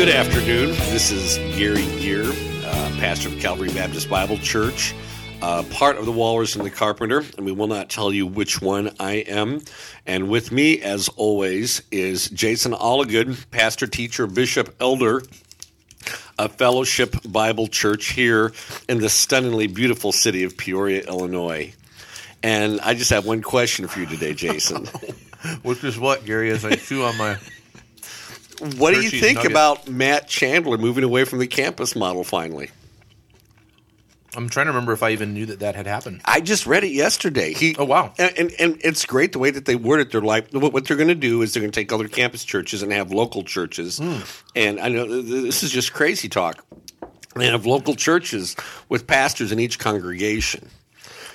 Good afternoon. This is Garry Gear, uh, pastor of Calvary Baptist Bible Church, uh, part of the Walrus and the Carpenter, and we will not tell you which one I am. And with me, as always, is Jason Alligood, pastor, teacher, bishop, elder of Fellowship Bible Church here in the stunningly beautiful city of Peoria, Illinois. And I just have one question for you today, Jason. Which is what, Garry, as I chew on my. What do you think about Matt Chandler moving away from the campus model finally? I'm trying to remember if I even knew that that had happened. I just read it yesterday. He, Oh, wow. And, and and it's great the way that they word it. They're like, what, what they're going to do is they're going to take other campus churches and have local churches. Hmm. And I know th- th- this is just crazy talk. They have local churches with pastors in each congregation.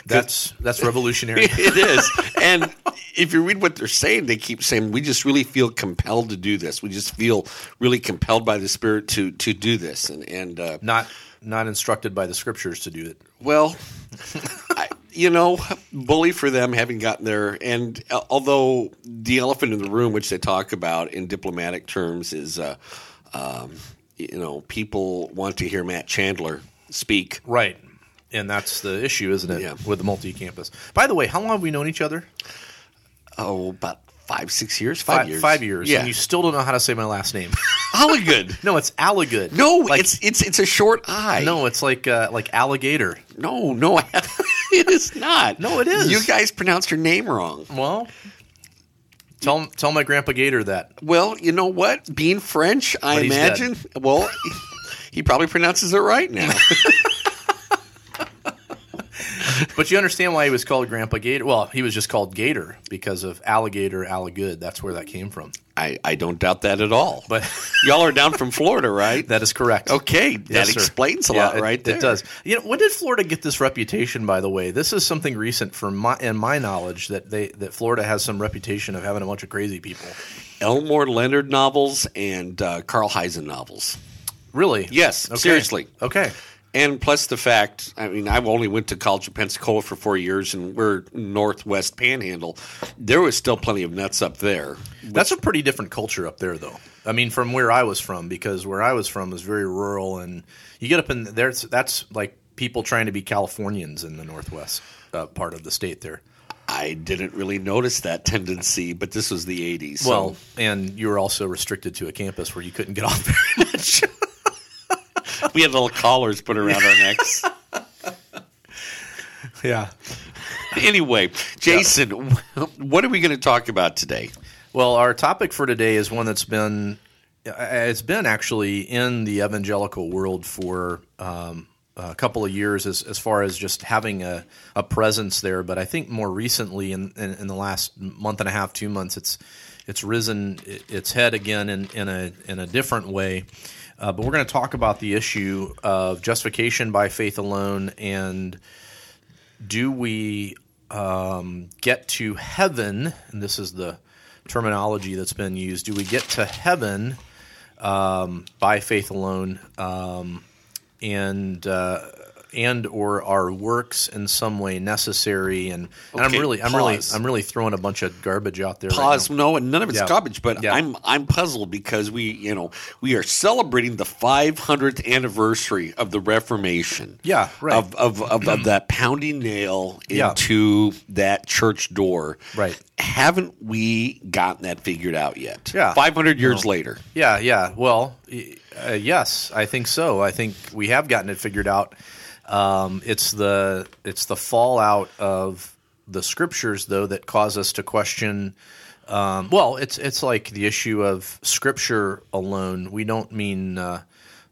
That's that's revolutionary. It is. and if you read what they're saying, they keep saying, we just really feel compelled to do this. We just feel really compelled by the Spirit to to do this. And, and uh, not not instructed by the scriptures to do it. Well, I, you know, bully for them having gotten there. And uh, although the elephant in the room, which they talk about in diplomatic terms, is, uh, um, you know, people want to hear Matt Chandler speak. Right. And that's the issue, isn't it? Yeah. With the multi campus. By the way, how long have we known each other? Oh, about five, six years, five, Fi- years, Five years. Yeah, And you still don't know how to say my last name. Holligood. no, it's Alligood. No, Like- it's it's it's a short I. No, it's like uh, like alligator. no, no, it is not. No, it is. You guys pronounced her name wrong. Well, tell tell my grandpa Gator that. Well, you know what? Being French, I imagine. Well, he probably pronounces it right now. But you understand why he was called Grandpa Gator? Well, he was just called Gator because of alligator, alligood. That's where that came from. I, I don't doubt that at all. But y'all are down from Florida, right? that is correct. okay, that Yes, explains a Yeah, lot, it- right there. It does. You know, when did Florida get this reputation? By the way, this is something recent from my in my knowledge that they that Florida has some reputation of having a bunch of crazy people. Elmore Leonard novels and uh, Carl Hiaasen novels. Really? Yes, Okay. seriously. Okay. And plus the fact, I mean, I only went to college in Pensacola for four years, and we're Northwest Panhandle. There was still plenty of nuts up there. That's a pretty different culture up there, though. I mean, from where I was from, because where I was from was very rural, and you get up in there. That's like people trying to be Californians in the Northwest uh, part of the state there. I didn't really notice that tendency, but this was the 80s. so- Well, and you were also restricted to a campus where you couldn't get off very much. We had little collars put around our necks. yeah. anyway, Jason, what are we going to talk about today? Well, our topic for today is one that's been uh, it's been actually in the evangelical world for um, a couple of years as, as far as just having a, a presence there. But I think more recently, in, in, in the last month and a half, two months, it's it's risen its head again in, in a in a different way. Uh, but we're going to talk about the issue of justification by faith alone and do we um, get to heaven? And this is the terminology that's been used. Do we get to heaven um, by faith alone, um, and uh, and or are works in some way necessary? And, and I'm really, I'm really. I'm really throwing a bunch of garbage out there. right Pause. now. no, and none of it's Yeah. garbage. But Yeah. I'm I'm puzzled because we you know we are celebrating the 500th anniversary of the Reformation. Yeah, right. Of of, of, of that pounding nail Yeah. into that church door. Right. Haven't we gotten that figured out yet? Yeah. 500 years later. Yeah, yeah. Well, uh, yes, I think so. I think we have gotten it figured out. Um, it's the it's the fallout of the scriptures, though, that cause us to question. Um, well, it's it's like the issue of scripture alone. We don't mean uh,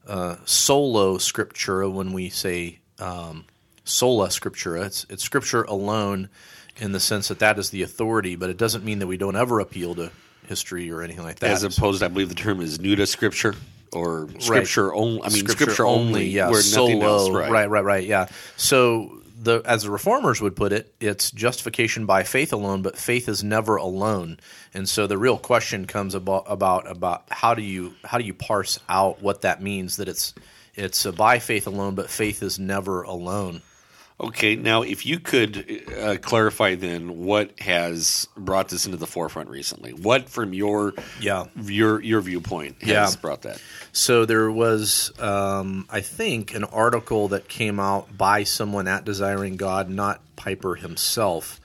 uh, solo scriptura when we say um, sola scriptura. It's it's scripture alone in the sense that that is the authority, but it doesn't mean that we don't ever appeal to history or anything like that. As opposed, I believe the term is to scripture or scripture only. I mean, scripture, only, yeah, where solo, else. Right. right, right, right, yeah. So the as the reformers would put it, it's justification by faith alone, but faith is never alone. And so the real question comes about about about how do you how do you parse out what that means that it's it's by faith alone, but faith is never alone. Okay, now if you could uh, clarify then what has brought this into the forefront recently? What, from your Yeah. your your viewpoint, has Yeah. brought that? So there was, um, I think, an article that came out by someone at Desiring God, not Piper himself,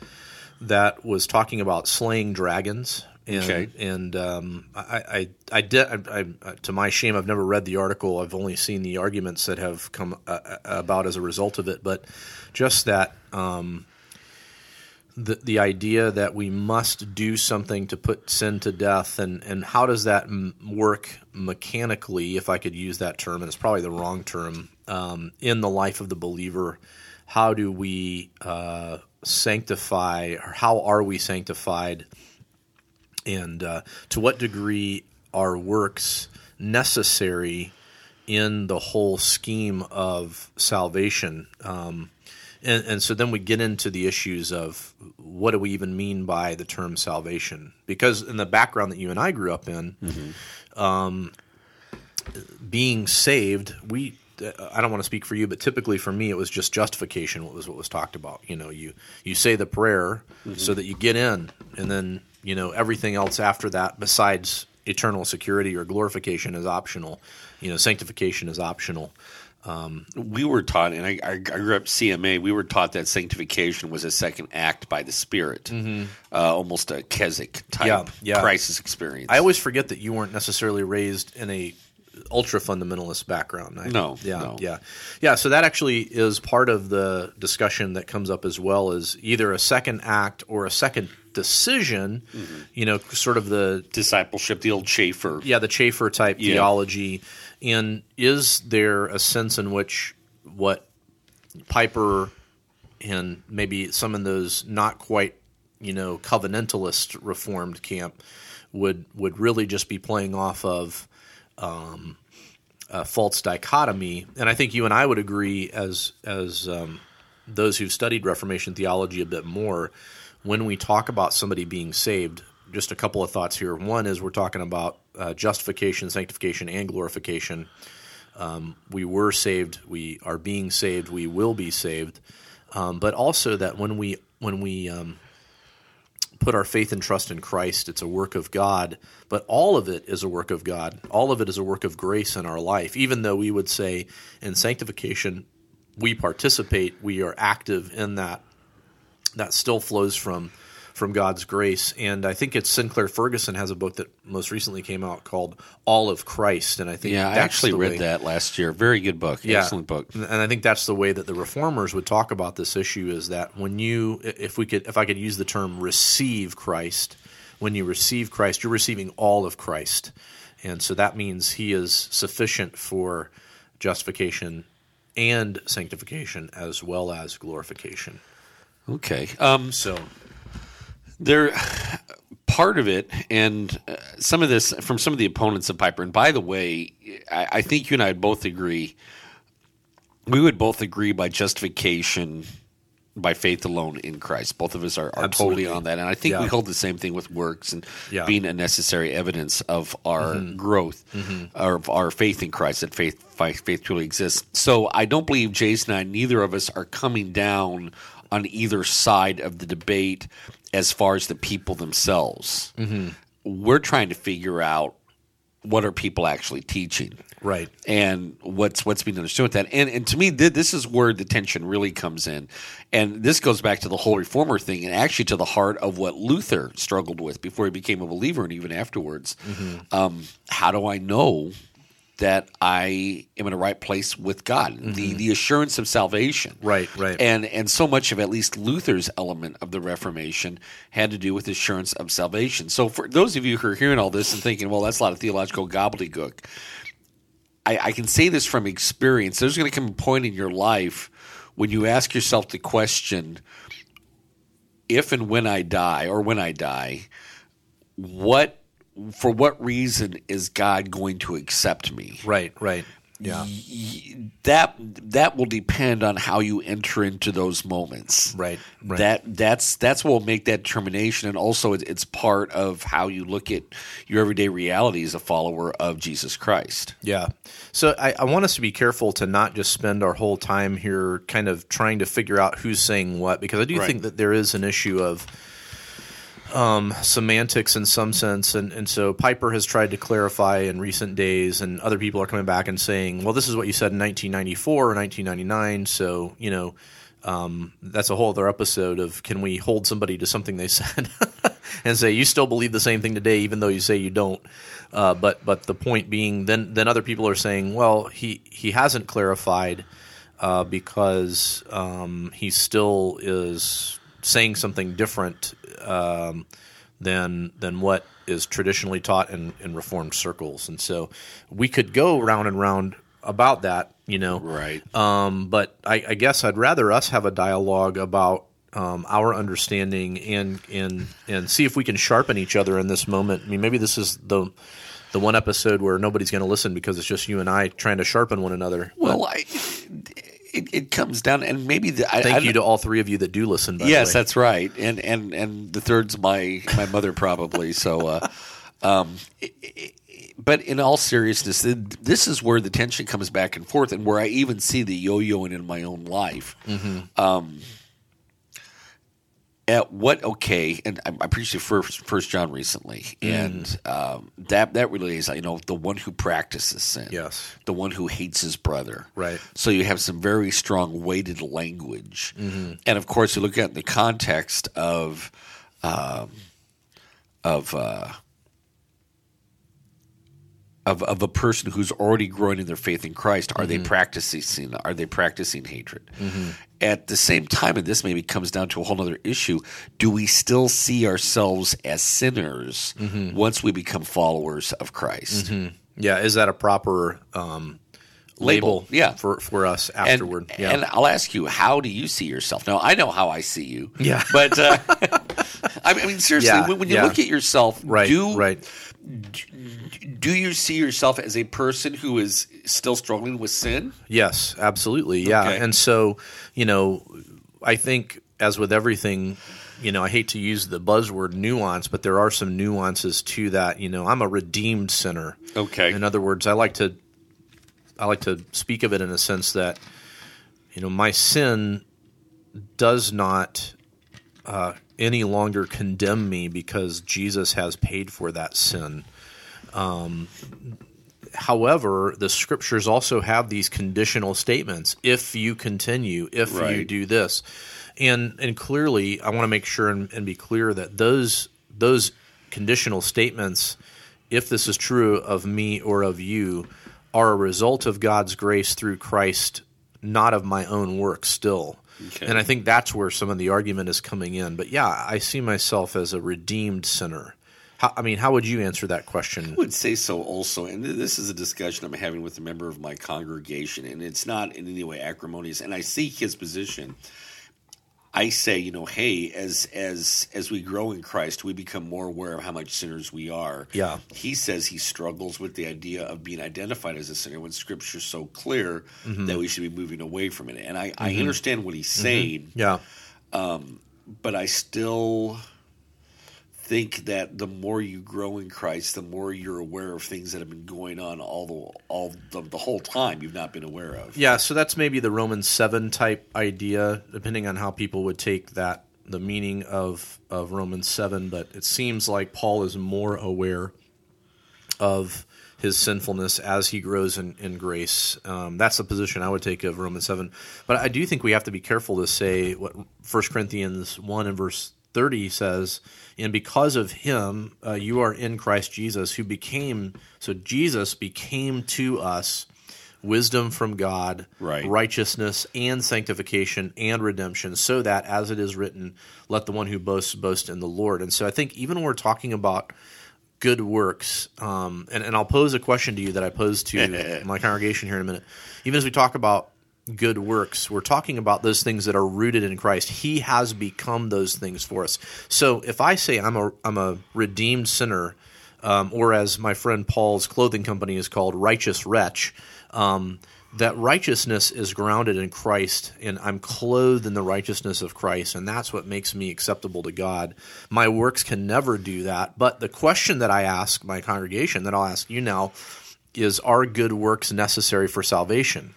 that was talking about slaying dragons. And, Okay. and um, I, I, I did. I, I, to my shame, I've never read the article. I've only seen the arguments that have come uh, uh, about as a result of it. But just that um, the the idea that we must do something to put sin to death, and and how does that m- work mechanically, if I could use that term, and it's probably the wrong term, um, in the life of the believer. How do we uh, sanctify, or how are we sanctified, and uh, to what degree are works necessary in the whole scheme of salvation? Um, and, and so then we get into the issues of what do we even mean by the term salvation? Because in the background that you and I grew up in, um, being saved, we I don't want to speak for you, but typically for me, it was just justification. What was what was talked about? You know, you you say the prayer so that you get in, and then you know everything else after that, besides eternal security or glorification, is optional. You know, sanctification is optional. We were taught, and I, I grew up CMA. We were taught that sanctification was a second act by the Spirit, uh, almost a Keswick type Mm-hmm. Yeah, yeah. crisis experience. I always forget that you weren't necessarily raised in a ultra fundamentalist background. I, No, yeah, no. yeah, yeah. So that actually is part of the discussion that comes up as well as either a second act or a second decision. Mm-hmm. You know, sort of the discipleship, the old Chafer. yeah, the Chafer type Yeah. theology. And is there a sense in which what Piper and maybe some in those not quite, you know, covenantalist reformed camp would would really just be playing off of um, false dichotomy? And I think you and I would agree as as um, those who've studied Reformation theology a bit more when we talk about somebody being saved. Just a couple of thoughts here. One is we're talking about uh, justification, sanctification, and glorification. Um, we were saved. We are being saved. We will be saved. Um, but also that when we when we um, put our faith and trust in Christ, it's a work of God. But all of it is a work of God. All of it is a work of grace in our life. Even though we would say in sanctification, we participate, we are active in that. That still flows from from God's grace. And I think it's Sinclair Ferguson has a book that most recently came out called All of Christ. And I think Yeah, I actually read way- that last year. Very good book. Excellent book. and I think that's the way that the reformers would talk about this issue is that when you if we could if I could use the term receive Christ, when you receive Christ, you're receiving all of Christ. And so that means he is sufficient for justification and sanctification as well as glorification. Okay. Um, So there part of it and uh, some of this from some of the opponents of piper and by the way I, I think you and i both agree we would both agree by justification by faith alone in christ. Both of us are, are totally on that and i think we hold the same thing with works and Yeah. being a necessary evidence of our growth or of our faith in christ that faith faith faith truly exists. So i don't believe jason and i neither of us are coming down on either side of the debate as far as the people themselves we're trying to figure out what are people actually teaching right. and what's what's being understood with that. And and to me, th- this is where the tension really comes in. And this goes back to the whole reformer thing, and actually to the heart of what Luther struggled with before he became a believer, and even afterwards. Um, how do I know that I am in the right place with God? The mm-hmm. the assurance of salvation, Right, right. and and so much of at least Luther's element of the Reformation had to do with assurance of salvation. So for those of you who are hearing all this and thinking, well, that's a lot of theological gobbledygook, I, I can say this from experience. There's going to come a point in your life when you ask yourself the question, if and when I die, or when I die, what for what reason is God going to accept me? Right, right. Yeah. that that will depend on how you enter into those moments. Right, right. That that's that's what will make that determination, and also it, it's part of how you look at your everyday reality as a follower of Jesus Christ. Yeah. So I, I want us to be careful to not just spend our whole time here kind of trying to figure out who's saying what, because I do Right. think that there is an issue of um, semantics in some sense, and, and so Piper has tried to clarify in recent days, and other people are coming back and saying, "Well, this is what you said in 1994 or 1999." So you know, um, that's a whole other episode of can we hold somebody to something they said and say you still believe the same thing today, even though you say you don't. Uh, but but the point being, then then other people are saying, well, he he hasn't clarified uh, because um, he still is saying something different um, than than what is traditionally taught in, in reformed circles, and so we could go round and round about that, you know. Right. Um, but I, I guess I'd rather us have a dialogue about um, our understanding and and and see if we can sharpen each other in this moment. I mean, maybe this is the the one episode where nobody's going to listen because it's just you and I trying to sharpen one another. Well, I, it, it comes down, and maybe the, I, Thank I you to all three of you that do listen. By the Yes, that's right, and and and the third's my my mother probably. So, uh, um, i- i- but in all seriousness, this is where the tension comes back and forth, and where I even see the yo-yoing in my own life. Um, at what okay, and I, I preached the first First John recently, and um, that that really is you know the one who practices sin, Yes. the one who hates his brother, Right. so you have some very strong weighted language, Mm-hmm. and of course you look at it in the context of um, of uh, of of a person who's already growing in their faith in Christ. Are Mm-hmm. they practicing? Are they practicing hatred? At the same time, and this maybe comes down to a whole other issue: Do we still see ourselves as sinners Mm-hmm. once we become followers of Christ? Yeah, is that a proper um, Label, label? yeah. for for us And, afterward. yeah, and I'll ask you, how do you see yourself? Now, I know how I see you. Yeah. But uh, I mean- I mean, seriously, Yeah, when, when you yeah. look at yourself, right, do right. do you see yourself as a person who is still struggling with sin? Yes, absolutely. Yeah. Okay. And so, you know, I think as with everything, you know, I hate to use the buzzword nuance, but there are some nuances to that. You know, I'm a redeemed sinner. Okay. In other words, I like to I like to speak of it in a sense that you know, my sin does not uh, any longer condemn me because Jesus has paid for that sin. Um, however, the scriptures also have these conditional statements. If you continue, if you do this, and and clearly, I want to make sure and, and be clear that those those conditional statements, if this is true of me or of you, are a result of God's grace through Christ, not of my own work. Still, Okay. and I think that's where some of the argument is coming in. But yeah, I see myself as a redeemed sinner. How, I mean, how would you answer that question? I would say so also, and this is a discussion I'm having with a member of my congregation, and it's not in any way acrimonious. And I see his position. I say, you know, hey, as as as we grow in Christ, we become more aware of how much sinners we are. Yeah. He says he struggles with the idea of being identified as a sinner when Scripture's so clear Mm-hmm. that we should be moving away from it. And I, I understand what he's saying, Yeah. Um, but I still think that the more you grow in Christ, the more you're aware of things that have been going on all the all the, the whole time you've not been aware of. Yeah, so that's maybe the Romans seven type idea, depending on how people would take that the meaning of of Romans seven. But it seems like Paul is more aware of his sinfulness as he grows in, in grace. Um, that's the position I would take of Romans seven. But I do think we have to be careful to say what 1 Corinthians one and verse thirty says. And because of him, uh, you are in Christ Jesus, who became so Jesus became to us wisdom from God, Right. righteousness and sanctification and redemption, so that, as it is written, let the one who boasts boast in the Lord. And so I think even when we're talking about good works, um, and, and I'll pose a question to you that I posed to my congregation here in a minute. Even as we talk about good works, we're talking about those things that are rooted in Christ. He has become those things for us. So if I say I'm a I'm a redeemed sinner, um, or as my friend Paul's clothing company is called, righteous wretch. Um, that righteousness is grounded in Christ and I'm clothed in the righteousness of Christ and that's what makes me acceptable to God. My works can never do that. But the question that I ask my congregation that I'll ask you now is are good works necessary for salvation?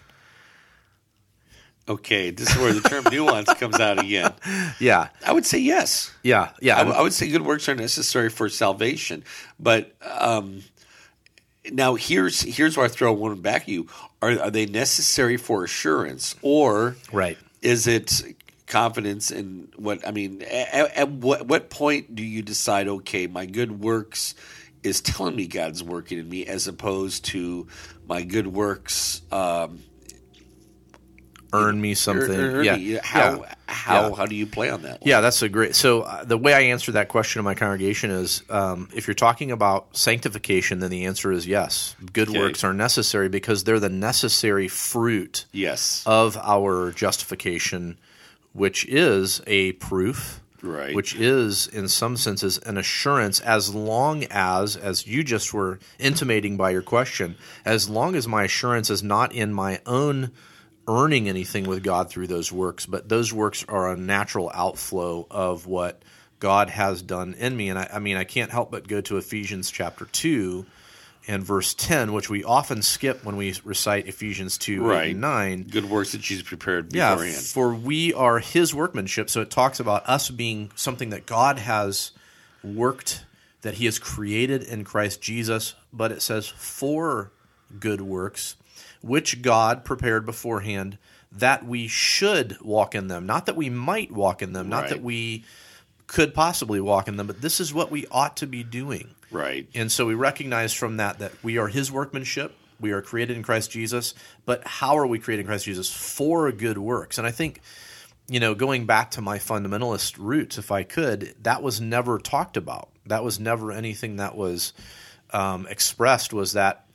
Okay, this is where the term nuance comes out again. Yeah. I would say yes. Yeah. Yeah. I would say good works are necessary for salvation, but um, now here's here's where I throw one back at you: Are are they necessary for assurance, or Right. is it confidence in what? I mean, at, at what what point do you decide? Okay, my good works is telling me God's working in me, as opposed to my good works. Um, earn me something. earn- earn yeah. How yeah. how Yeah. how do you play on that? Yeah, that's a great. So uh, the way I answer that question to my congregation is, um, if you're talking about sanctification, then the answer is yes. Good Okay. works are necessary because they're the necessary fruit Yes. of our justification, which is a proof, Right. Which is, in some senses, an assurance. As long as, as you just were intimating by your question, as long as my assurance is not in my own earning anything with God through those works, but those works are a natural outflow of what God has done in me. And I, I mean, I can't help but go to Ephesians chapter 2 and verse 10, which we often skip when we recite Ephesians 2 8 and 9. good works that Jesus prepared Yeah, for we are his workmanship. So it talks about us being something that God has worked, that he has created in Christ Jesus, but it says for good works, which God prepared beforehand that we should walk in them. Not that we might walk in them, not Right. that we could possibly walk in them, but this is what we ought to be doing. right. And so we recognize from that that we are his workmanship. We are created in Christ Jesus. But how are we created in Christ Jesus? For good works. And I think, you know, going back to my fundamentalist roots, if I could, that was never talked about. That was never anything that was um, expressed, was that,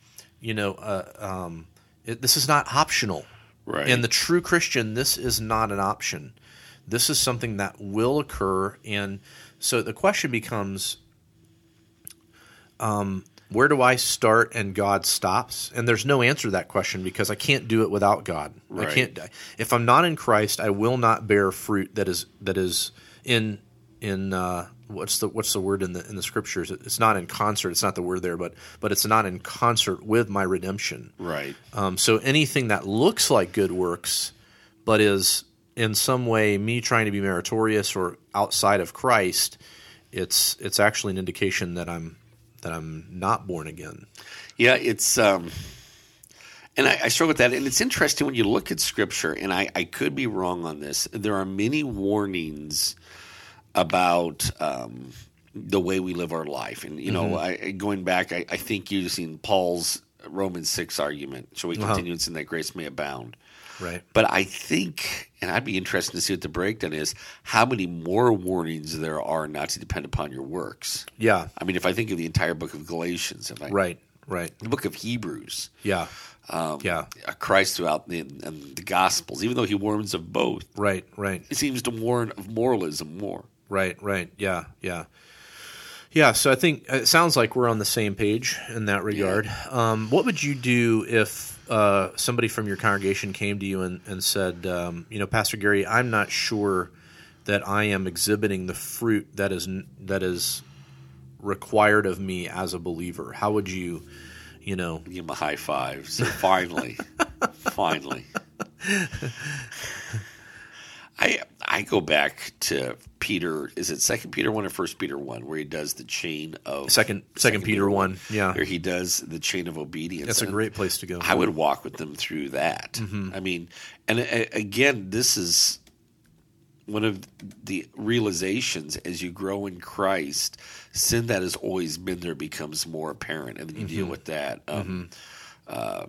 you know, uh, um, it, this is not optional. Right. And the true Christian, this is not an option. This is something that will occur. And so the question becomes um, where do I start and God stops? And there's no answer to that question because I can't do it without God. I can't. If I'm not in Christ, I will not bear fruit that is that is in in uh, what's the what's the word in the in the scriptures? It's not in concert. It's not the word there, but but it's not in concert with my redemption. Right. Um, so anything that looks like good works, but is in some way me trying to be meritorious or outside of Christ, it's it's actually an indication that I'm that I'm not born again. Yeah, it's um, and I, I struggle with that. And it's interesting when you look at Scripture, and I, I could be wrong on this. There are many warnings about um, the way we live our life, and you know, I, going back, I, I think using Paul's Romans six argument. Shall we continue in sin that grace may abound? Right. But I think, and I'd be interested to see what the breakdown is, how many more warnings there are not to depend upon your works. Yeah. I mean, if I think of the entire book of Galatians, if I, Right. Right. the book of Hebrews, Yeah. um, Yeah. uh, Christ throughout the, and the Gospels, even though he warns of both, Right. Right. he seems to warn of moralism more. Right, right. Yeah, yeah. Yeah, so I think it sounds like we're on the same page in that regard. Um, what would you do if uh, somebody from your congregation came to you and, and said, um, you know, Pastor Garry, I'm not sure that I am exhibiting the fruit that is that is required of me as a believer? How would you, you know, Give him a high five. So finally, finally. I I go back to Peter. Is it Second Peter one or First Peter one, where he does the chain of second second Peter one? Yeah, where he does the chain of obedience. that's a And great place to go. I would walk with them through that. Mm-hmm. I mean, and uh, again, this is one of the realizations as you grow in Christ. Sin that has always been there becomes more apparent, and then you Mm-hmm. deal with that. Um, uh,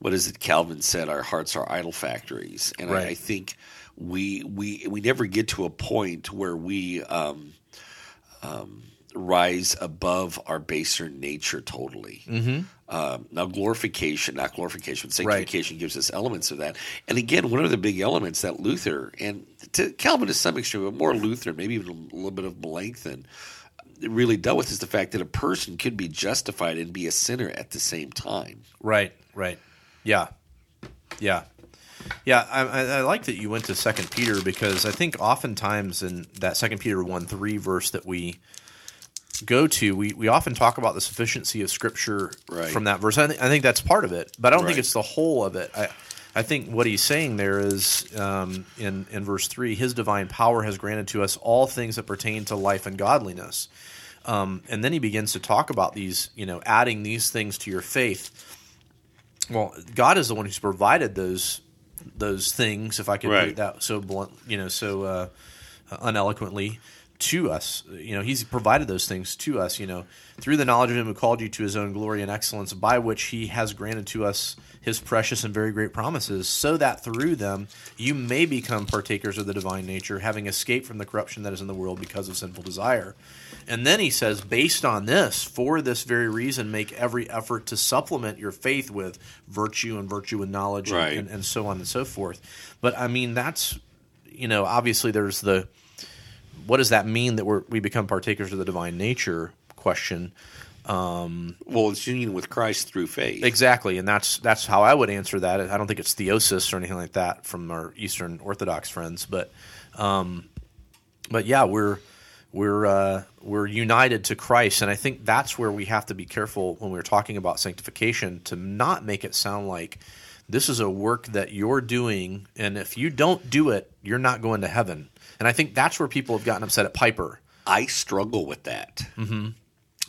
what is it? Calvin said, "Our hearts are idol factories," and Right. I, I think we we we never get to a point where we. Um, rise above our baser nature totally. Mm-hmm. Um, now, glorification, not glorification, sanctification gives us elements of that. And again, one of the big elements that Luther and to Calvin to some extent, but more Luther, maybe even a little bit of Melanchthon, really dealt with is the fact that a person could be justified and be a sinner at the same time. Right, right. Yeah. Yeah. Yeah, I, I, I like that you went to Second Peter because I think oftentimes in that Second Peter one three verse that we go to, we, we often talk about the sufficiency of Scripture Right. from that verse. I, th- I think that's part of it, but I don't think it's the whole of it. I, I think what he's saying there is um, in in verse three, His divine power has granted to us all things that pertain to life and godliness. Um, and then he begins to talk about these, you know, adding these things to your faith. Well, God is the one who's provided those those things. If I could Right. put that so blunt, you know, so uh, uneloquently to us. You know, He's provided those things to us. You know, through the knowledge of Him who called you to His own glory and excellence, by which He has granted to us His precious and very great promises, so that through them you may become partakers of the divine nature, having escaped from the corruption that is in the world because of sinful desire. And then he says, based on this, for this very reason, make every effort to supplement your faith with virtue and virtue with knowledge Right. and, and so on and so forth. But I mean, that's, you know, obviously there's the, what does that mean that we're, we become partakers of the divine nature question? Well, it's union with Christ through faith. Exactly, and that's that's how I would answer that. I don't think it's theosis or anything like that from our Eastern Orthodox friends, but um, but yeah, we're we're uh, we're united to Christ, and I think that's where we have to be careful when we're talking about sanctification to not make it sound like this is a work that you're doing, and if you don't do it, you're not going to heaven. And I think that's where people have gotten upset at Piper I struggle with that. Mm-hmm.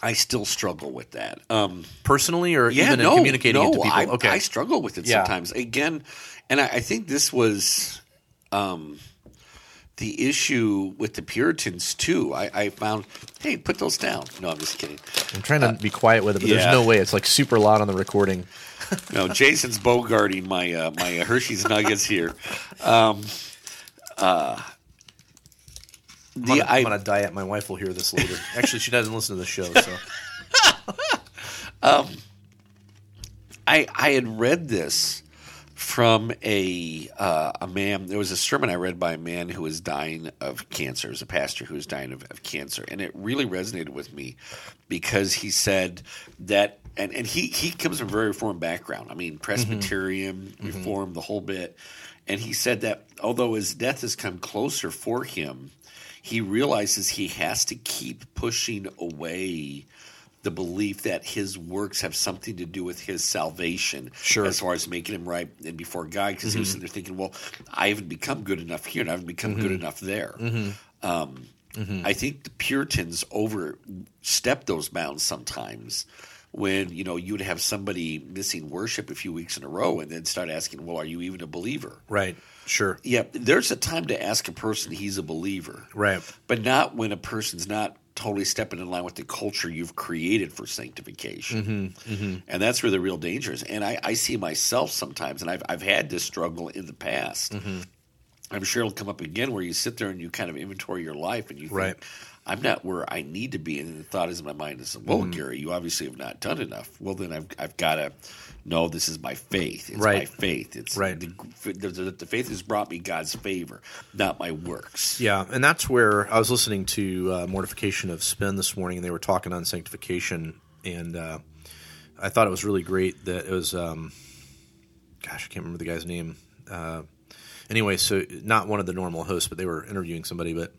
I still struggle with that. Um, personally, or yeah, even no, in communicating no, it to people. I, okay, I struggle with it Yeah. sometimes. Again, and I, I think this was um, the issue with the Puritans too. I, I found, hey, put those down. No, I'm just kidding. I'm trying to be quiet with it, but yeah. there's no way. It's like super loud on the recording. No, Jason's bogarting my uh, my Hershey's Nuggets here. Um, uh, I'm the gonna, I, I'm gonna diet. My wife will hear this later. Actually, she doesn't listen to the show, so um, I I had read this from a uh, a man. There was a sermon I read by a man who was dying of cancer. It was a pastor who was dying of, of cancer, and it really resonated with me because he said that, and, and he he comes from a very reformed background. I mean, Presbyterian, Reformed, the whole bit. And he said that although his death has come closer for him, he realizes he has to keep pushing away the belief that his works have something to do with his salvation Sure. as far as making him right and before God because he was mm-hmm. sitting there thinking, well, I haven't become good enough here and I haven't become good mm-hmm. enough there. Mm-hmm. Um, I think the Puritans overstepped those bounds sometimes when you know you would have somebody missing worship a few weeks in a row and then start asking, well, are you even a believer? right, sure, Yeah, there's a time to ask a person he's a believer. Right, but not when a person's not totally stepping in line with the culture you've created for sanctification. Mm-hmm, mm-hmm. And that's where the real danger is. And I, I see myself sometimes, and I've, I've had this struggle in the past. Mm-hmm. I'm sure it'll come up again where you sit there and you kind of inventory your life and you think, I'm not where I need to be. And the thought is in my mind is, well, Garry, you obviously have not done enough. Well, then I've, I've got to know this is my faith. It's my Right. faith. It's Right. The, the, the faith has brought me God's favor, not my works. yeah. And that's where I was listening to uh, Mortification of Spin this morning, and they were talking on sanctification, and uh, I thought it was really great that it was. Um, gosh, I can't remember the guy's name. Uh, anyway, so not one of the normal hosts, but they were interviewing somebody, but.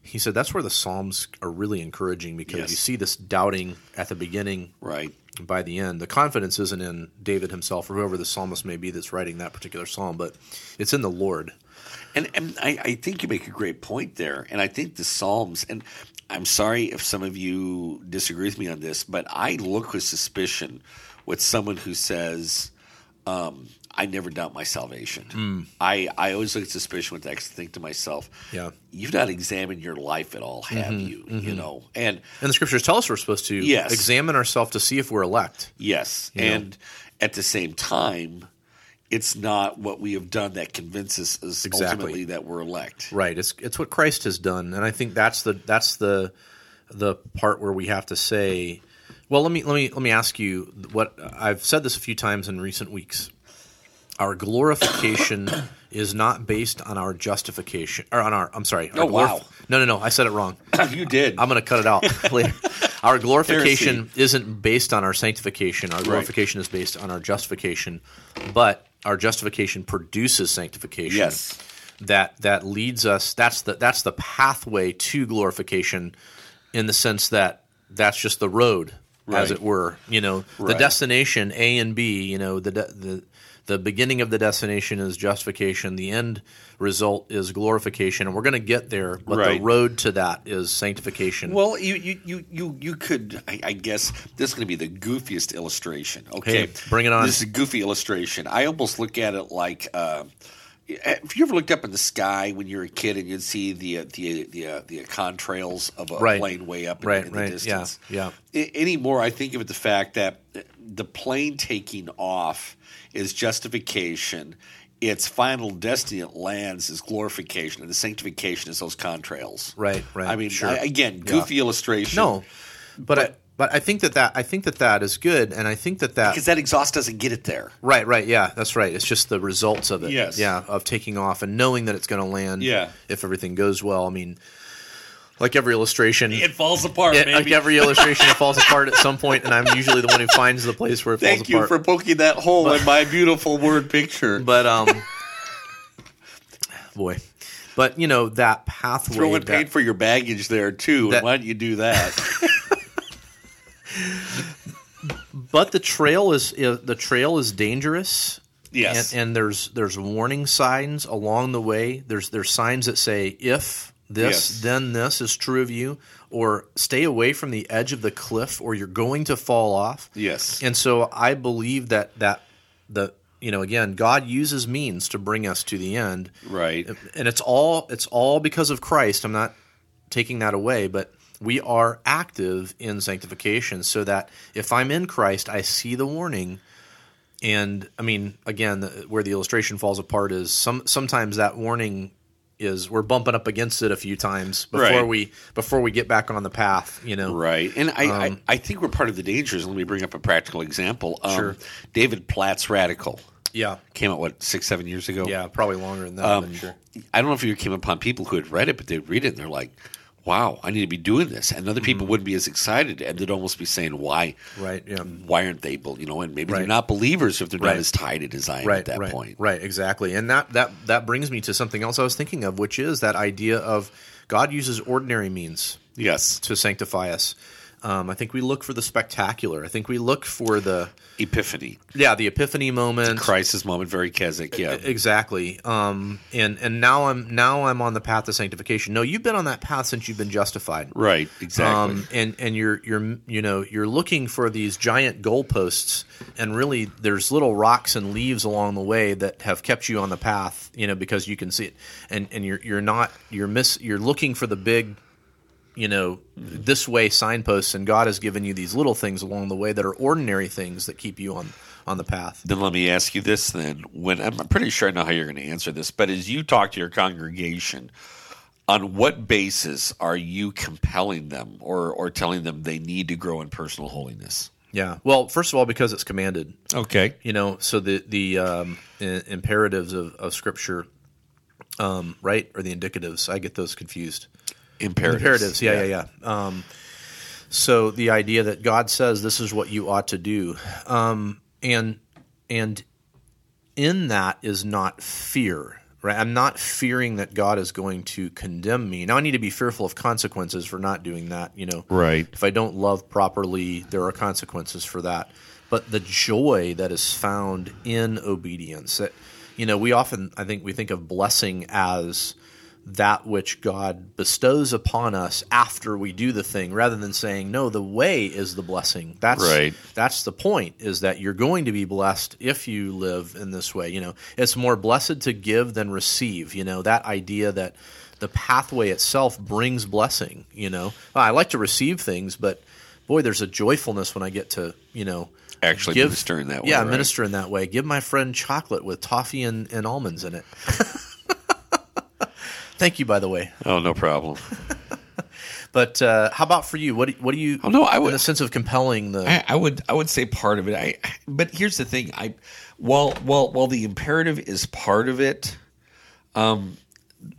He said that's where the Psalms are really encouraging because Yes. you see this doubting at the beginning Right. By the end. The confidence isn't in David himself or whoever the psalmist may be that's writing that particular psalm, but it's in the Lord. And, and I, I think you make a great point there. And I think the Psalms, and I'm sorry if some of you disagree with me on this, but I look with suspicion with someone who says, um, I never doubt my salvation. Mm. I, I always look at suspicion with that 'cause I think to myself, Yeah. you've not examined your life at all, have mm-hmm. you? You mm-hmm. know, and And the scriptures tell us we're supposed to Yes. examine ourselves to see if we're elect. Yes, know? and at the same time, it's not what we have done that convinces us Exactly. ultimately that we're elect. Right. It's it's what Christ has done, and I think that's the that's the the part where we have to say, well, let me let me let me ask you what I've said this a few times in recent weeks. Our glorification is not based on our justification or on our. I'm sorry. our Oh, wow. No, no, no. I said it wrong. you did. I'm going to cut it out later. Our glorification isn't based on our sanctification. Our glorification is based on our justification, but our justification produces sanctification. Yes. That that leads us. That's the that's the pathway to glorification, in the sense that that's just the road, as it were. You know, the destination A and B. You know, the de- the the beginning of the destination is justification. The end result is glorification, and we're going to get there. But Right. the road to that is sanctification. Well, you you you you, you could, I, I guess, this is going to be the goofiest illustration. Okay, Hey, bring it on. This is a goofy illustration. I almost look at it like. Uh, have you ever looked up in the sky when you were a kid and you'd see the uh, the the uh, the contrails of a Right. plane way up in, Right, in the right, distance? yeah. A- anymore, I think of it the fact that the plane taking off is justification. Its final destiny it lands is glorification, and the sanctification is those contrails. Right, right, I mean, sure. I- again, goofy illustration. No, but I, but I think that that I think that that is good, and I think that that because that exhaust doesn't get it there. right, right, yeah, that's right. It's just the results of it, Yes. yeah, of taking off and knowing that it's going to land, Yeah. if everything goes well. I mean, like every illustration, It falls apart, it- like every illustration, it falls apart at some point, and I'm usually the one who finds the place where it Thank falls apart. Thank you for poking that hole in my beautiful word picture. but um, boy, but you know that pathway. Throw in that- paid for your baggage there too. that- why don't you do that? but the trail is, is the trail is dangerous. yes. and, and there's there's warning signs along the way. There's there's signs that say if this Yes. then this is true of you, or stay away from the edge of the cliff, or you're going to fall off. yes. And so I believe that that the you know again God uses means to bring us to the end, right. and it's all it's all because of Christ. I'm not taking that away, but we are active in sanctification so that if I'm in Christ, I see the warning. And I mean, again, the, where the illustration falls apart is some sometimes that warning is we're bumping up against it a few times before Right. we before we get back on the path. You know, Right. And I, Um, I, I think we're part of the dangers. Let me bring up a practical example. Um, Sure. David Platt's Radical yeah, came out, what, six, seven years ago? yeah, probably longer than that. Um, sure. I don't know if you came upon people who had read it, but they'd read it and they're like, wow, I need to be doing this. And other Mm-hmm. people wouldn't be as excited and they'd almost be saying, why? Right. Yeah. Why aren't they, you know, and maybe they're not believers if they're Right. not as tied as I am right, at that right, point. Right, exactly. And that that that brings me to something else I was thinking of, which is that idea of God uses ordinary means Yes. to sanctify us. Um, I think we look for the spectacular. I think we look for the Epiphany. yeah the epiphany moment. Crisis moment, very Keswick, yeah. Exactly. Um, and and now I'm now I'm on the path to sanctification. No, you've been on that path since you've been justified. Right, exactly. Um, and and you're you're you know you're looking for these giant goalposts, and really there's little rocks and leaves along the way that have kept you on the path. You know because you can see it, and and you're you're not you're miss you're looking for the big, you know, this way signposts, and God has given you these little things along the way that are ordinary things that keep you on on the path. Then let me ask you this then. When I'm pretty sure I know how you're going to answer this, but as you talk to your congregation, on what basis are you compelling them or, or telling them they need to grow in personal holiness? Yeah. Well, first of all, because it's commanded. Okay. you know so the the um, i- imperatives of, of scripture um, right or the indicatives i get those confused Imperatives. imperatives. Yeah yeah. yeah, Um, so the idea that god says this is what you ought to do. Um, and and in that is not fear right? I'm not fearing that god is going to condemn me. Now i need to be fearful of consequences for not doing that you know. Right. if I don't love properly, there are consequences for that. But the joy that is found in obedience, that you know, we often I think we think of blessing as that which God bestows upon us after we do the thing, rather than saying, no, the way is the blessing. That's Right. that's the point, is that you're going to be blessed if you live in this way. You know, it's more blessed to give than receive, you know, that idea that the pathway itself brings blessing. You know, I like to receive things, but boy, there's a joyfulness when I get to you know Actually minister in that way, Yeah, right? minister in that way. Give my friend chocolate with toffee and, and almonds in it. Thank you, by the way. Oh, no problem. But uh, how about for you? What do, what do you? Oh, no, I in would- the sense of compelling the. I, I would I would say part of it. I but here's the thing. I while while while the imperative is part of it, um,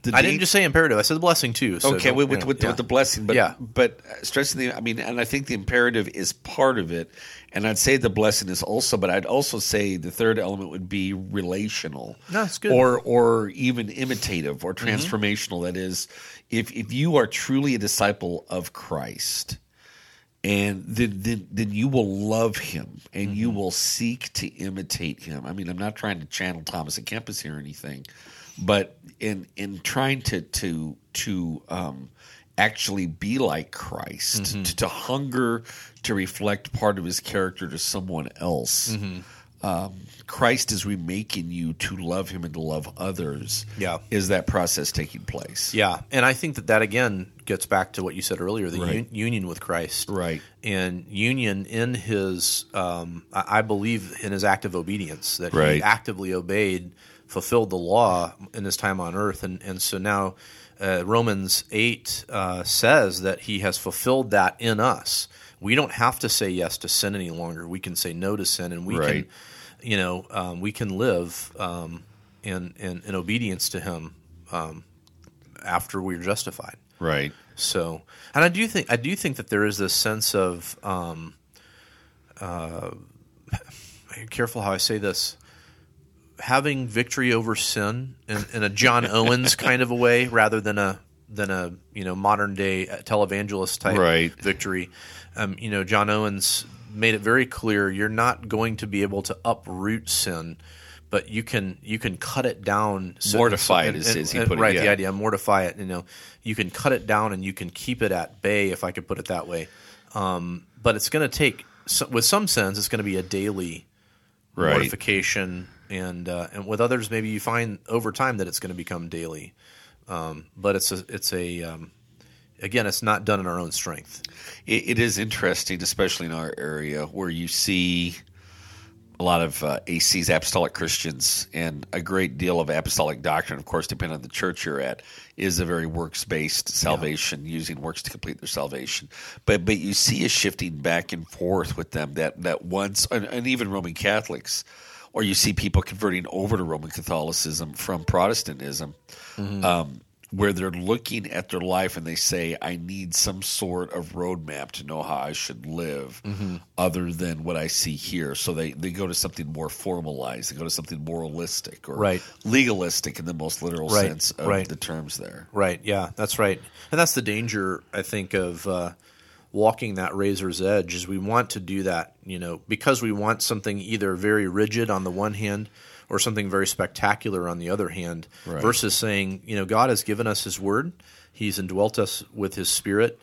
the I didn't just say imperative. I said the blessing too. So okay with with, with, yeah. with the blessing, but Yeah. but stressing the I mean, and I think the imperative is part of it, and I'd say the blessing is also, but I'd also say the third element would be relational, No, it's good. Mm-hmm. or or even imitative or transformational. That is, if if you are truly a disciple of Christ and then, then then you will love him and you will seek to imitate him. I mean, I'm not trying to channel Thomas à Kempis here or anything, but in in trying to to to um, actually be like Christ, to, to hunger to reflect part of his character to someone else. Um, Christ is remaking you to love him and to love others. Yeah. is that process taking place? Yeah, and I think that that again gets back to what you said earlier: the Right. un- union with Christ, Right. And union in his, um, I I believe, in his act of obedience that he actively obeyed, fulfilled the law in his time on earth, and and so now uh, Romans eight uh, says that he has fulfilled that in us. We don't have to say yes to sin any longer. We can say no to sin, and we Right. can, you know, um, we can live um, in, in in obedience to Him um, after we're justified. Right. So, and I do think I do think that there is this sense of, um, uh, careful how I say this, having victory over sin in, in a John Owens kind of a way, rather than a than a you know modern day televangelist type Right. victory. Um, you know, John Owens made it very clear you're not going to be able to uproot sin. But you can you can cut it down. so- Mortify so- it, as- as he and- put it, Right, yeah. the idea mortify it. You know, you can cut it down and you can keep it at bay, if I could put it that way. Um, but it's going to take, so- with some sense, it's going to be a daily Right. mortification, and uh, and with others, maybe you find over time that it's going to become daily. Um, but it's a it's a um, again, it's not done in our own strength. It, it is interesting, especially in our area, where you see a lot of uh, AC's apostolic Christians and a great deal of apostolic doctrine, of course, depending on the church you're at, is a very works based salvation, using works to complete their salvation. But but you see a shifting back and forth with them that that once, and, and even Roman Catholics, or you see people converting over to Roman Catholicism from Protestantism. Um, where they're looking at their life and they say, I need some sort of roadmap to know how I should live other than what I see here. So they, they go to something more formalized. They go to something moralistic or Right. legalistic in the most literal Right, sense of right. the terms there. Right. Yeah, that's right. And that's the danger, I think, of uh, walking that razor's edge. Is we want to do that, you know, because we want something either very rigid on the one hand or something very spectacular on the other hand, Right. versus saying, you know, God has given us His Word, He's indwelt us with His Spirit,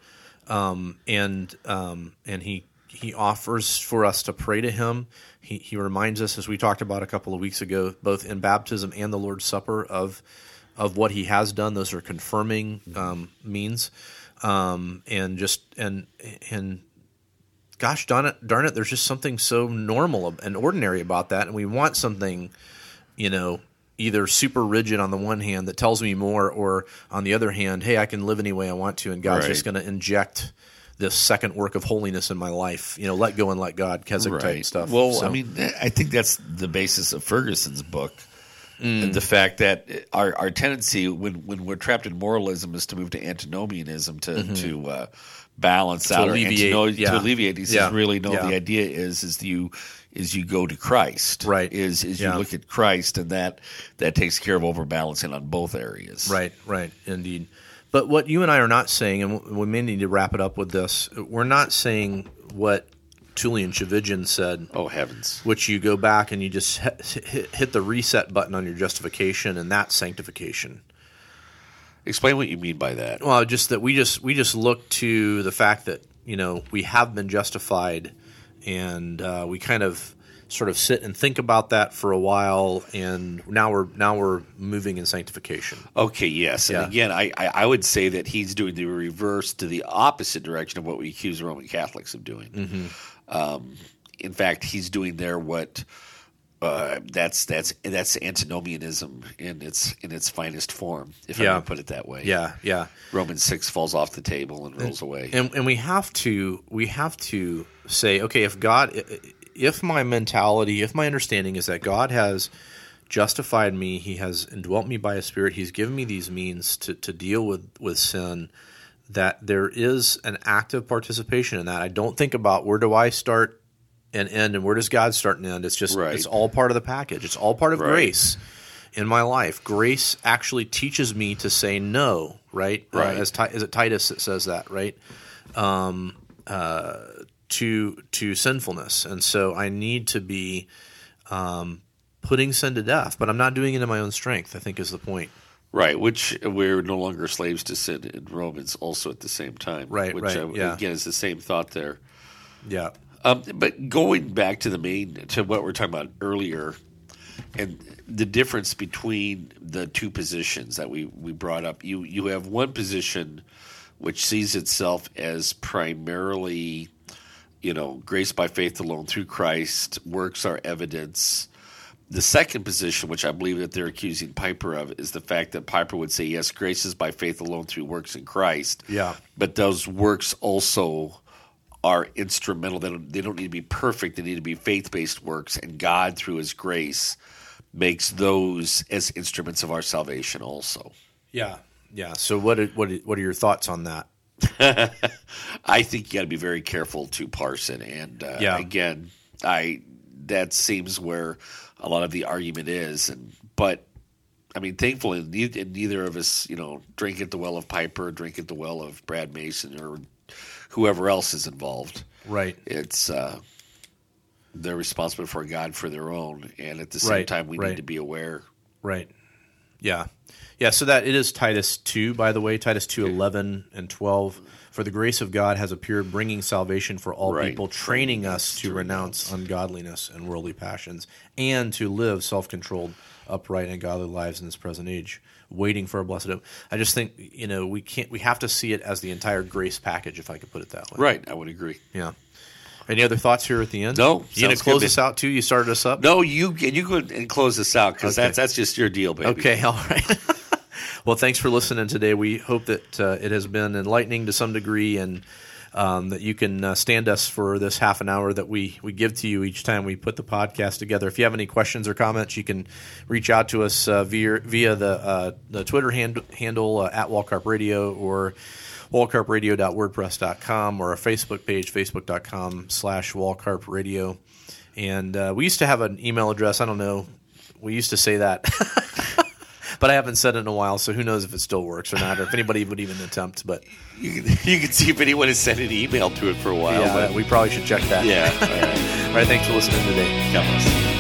um, and um, and He He offers for us to pray to Him. He He reminds us, as we talked about a couple of weeks ago, both in baptism and the Lord's Supper, of of what He has done. Those are confirming um, means, um, and just and and gosh darn it, darn it, there's just something so normal and ordinary about that, and we want something, you know, either super rigid on the one hand that tells me more, or on the other hand, hey, I can live any way I want to, and God's Right. just going to inject this second work of holiness in my life. You know, let go and let God, Keswick type stuff. Well, So- I mean, I think that's the basis of Ferguson's book. Mm. The fact that our, our tendency when, when we're trapped in moralism is to move to antinomianism to to uh, balance out or Mm-hmm. alleviate, antino- yeah. to alleviate. He says, Yeah. really, no. Yeah. The idea is is you is you go to Christ, Right. Is is you look at Christ, and that that takes care of overbalancing on both areas, Right, right, indeed. But what you and I are not saying, and we may need to wrap it up with this, we're not saying what Tullian Tchividjian said, Oh heavens! which you go back and you just hit, hit, hit the reset button on your justification, and that's sanctification. Explain what you mean by that. Well, just that we just we just look to the fact that you know we have been justified, and uh, we kind of sort of sit and think about that for a while, and now we're now we're moving in sanctification. Okay, yes. And again, I, I, I would say that he's doing the reverse to the opposite direction of what we accuse Roman Catholics of doing. Mm-hmm. Um, in fact, he's doing there what uh, that's that's that's antinomianism in its in its finest form, if I Yeah. may put it that way. Yeah, yeah. Romans six falls off the table and rolls away. and and we have to we have to say okay if god if my mentality if my understanding is that god has justified me he has indwelt me by his spirit he's given me these means to, to deal with with sin that there is an active participation in that. I don't think about where do i start and end and where does god start and end. It's just Right. it's all part of the package. It's all part of Right. grace in my life. Grace actually teaches me to say no right? Uh, as, is it titus that says that right? Um, uh, to to sinfulness, and so I need to be um, putting sin to death. But I'm not doing it in my own strength. I think is the point. Right, which we're no longer slaves to sin in Romans, also at the same time. Right, which right, uh, yeah. again is the same thought there. Yeah, Um, but going back to the main to what we are talking about earlier, and the difference between the two positions that we, we brought up, you you have one position which sees itself as primarily, you know, grace by faith alone through Christ, works are evidence. The second position, which I believe that they're accusing Piper of, is the fact that Piper would say, yes, grace is by faith alone through works in Christ. Yeah. But those works also are instrumental. They don't, they don't need to be perfect. They need to be faith based works. And God, through His grace, makes those as instruments of our salvation also. yeah, yeah. So what are, what are, what are your thoughts on that? I think you got to be very careful to parse it. And uh, Yeah. again, I that seems where a lot of the argument is. And but I mean, thankfully, neither, neither of us, you know, drink at the well of Piper, drink at the well of Brad Mason, or whoever else is involved. Right. It's uh, they're responsible for God for their own, and at the same Right, time, we right. need to be aware. Right. Yeah. Yeah, so that it is Titus 2 by the way, Titus 2 11 and 12 for the grace of God has appeared bringing salvation for all Right. people training us to renounce ungodliness and worldly passions and to live self-controlled upright and godly lives in this present age waiting for a blessed hope. I just think, you know, we can't we have to see it as the entire grace package if I could put it that way. Right, I would agree. Yeah. Any other thoughts here at the end? No, You going to close us out too? You started us up? No, you and you go and close this out because Okay. that's that's just your deal, baby. Okay, all right. Well, thanks for listening today. We hope that uh, it has been enlightening to some degree and um, that you can uh, stand us for this half an hour that we, we give to you each time we put the podcast together. If you have any questions or comments, you can reach out to us uh, via, via the, uh, the Twitter hand, handle uh, at Wallcarp Radio or wallcarpradio.wordpress.com or our Facebook page, facebook.com slash wallcarpradio. And uh, we used to have an email address. I don't know. We used to say that. but I haven't said it in a while, so who knows if it still works or not, or if anybody would even attempt. But You can, you can see if anyone has sent an email to it for a while. yeah, but we probably should check that. yeah, all right. All right, thanks for listening today. God bless.